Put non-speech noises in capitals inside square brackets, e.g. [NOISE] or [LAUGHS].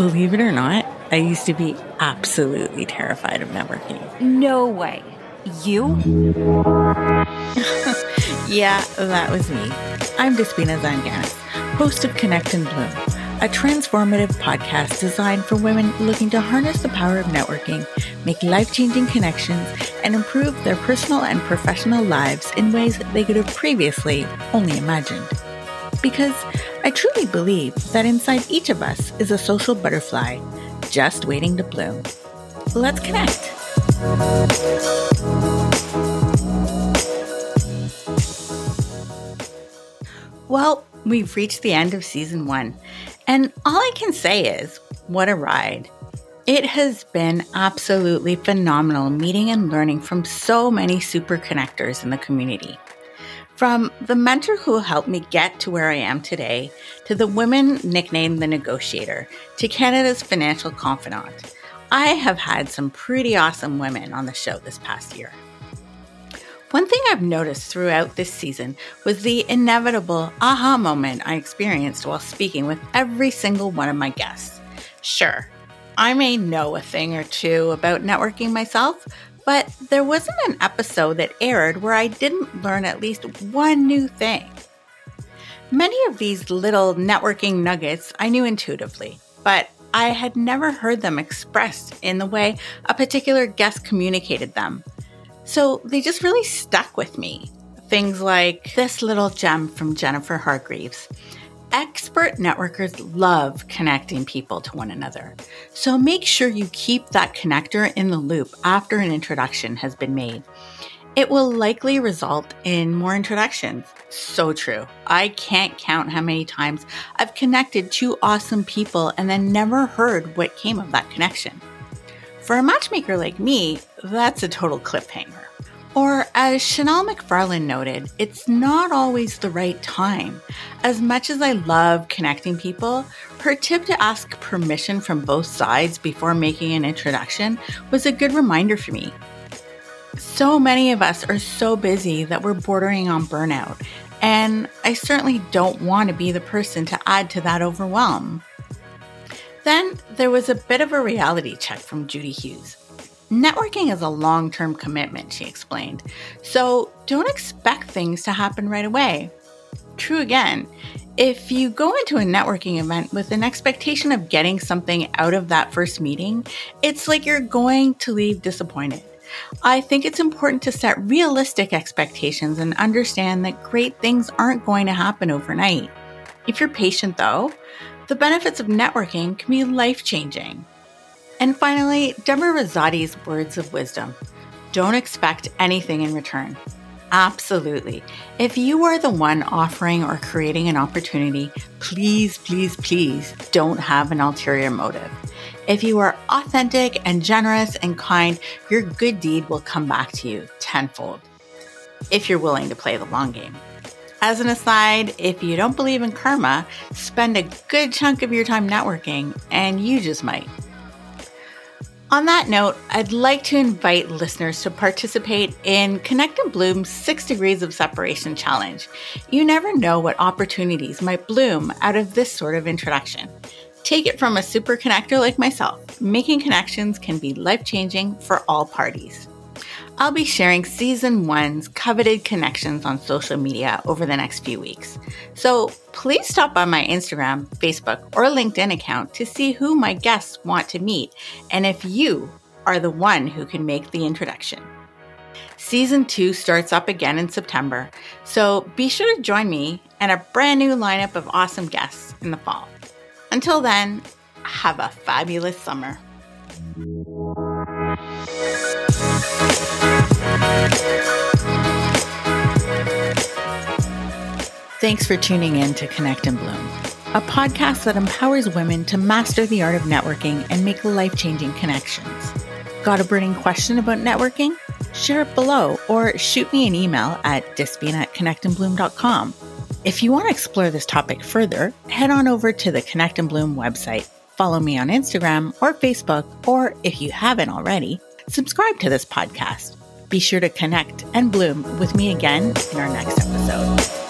Believe it or not, I used to be absolutely terrified of networking. No way. You? [LAUGHS] yeah, that was me. I'm Despina Zanganis, host of Connect and Bloom, a transformative podcast designed for women looking to harness the power of networking, make life changing connections, and improve their personal and professional lives in ways they could have previously only imagined. Because I truly believe that inside each of us is a social butterfly just waiting to bloom. Let's connect. Well, we've reached the end of season one, and all I can say is what a ride. It has been absolutely phenomenal meeting and learning from so many super connectors in the community. From the mentor who helped me get to where I am today, to the women nicknamed the negotiator, to Canada's financial confidant, I have had some pretty awesome women on the show this past year. One thing I've noticed throughout this season was the inevitable aha moment I experienced while speaking with every single one of my guests. Sure, I may know a thing or two about networking myself, but there wasn't an episode that aired where I didn't learn at least one new thing. Many of these little networking nuggets I knew intuitively, but I had never heard them expressed in the way a particular guest communicated them. So they just really stuck with me. Things like this little gem from Jennifer Hargreaves. Expert networkers love connecting people to one another. So make sure you keep that connector in the loop after an introduction has been made. It will likely result in more introductions. So true. I can't count how many times I've connected two awesome people and then never heard what came of that connection. For a matchmaker like me, that's a total cliffhanger. Or, as Chanel McFarland noted, it's not always the right time. As much as I love connecting people, her tip to ask permission from both sides before making an introduction was a good reminder for me. So many of us are so busy that we're bordering on burnout, and I certainly don't want to be the person to add to that overwhelm. Then there was a bit of a reality check from Judy Hughes. Networking is a long term commitment, she explained, so don't expect things to happen right away. True again, if you go into a networking event with an expectation of getting something out of that first meeting, it's like you're going to leave disappointed. I think it's important to set realistic expectations and understand that great things aren't going to happen overnight. If you're patient, though, the benefits of networking can be life changing. And finally, Deborah Rosati's words of wisdom don't expect anything in return. Absolutely. If you are the one offering or creating an opportunity, please, please, please don't have an ulterior motive. If you are authentic and generous and kind, your good deed will come back to you tenfold if you're willing to play the long game. As an aside, if you don't believe in karma, spend a good chunk of your time networking and you just might. On that note, I'd like to invite listeners to participate in Connect and Bloom's Six Degrees of Separation Challenge. You never know what opportunities might bloom out of this sort of introduction. Take it from a super connector like myself. Making connections can be life changing for all parties. I'll be sharing season one's coveted connections on social media over the next few weeks. So please stop by my Instagram, Facebook, or LinkedIn account to see who my guests want to meet and if you are the one who can make the introduction. Season two starts up again in September, so be sure to join me and a brand new lineup of awesome guests in the fall. Until then, have a fabulous summer. Thanks for tuning in to Connect and Bloom, a podcast that empowers women to master the art of networking and make life changing connections. Got a burning question about networking? Share it below or shoot me an email at despina at connectandbloom.com. If you want to explore this topic further, head on over to the Connect and Bloom website, follow me on Instagram or Facebook, or if you haven't already, subscribe to this podcast. Be sure to connect and bloom with me again in our next episode.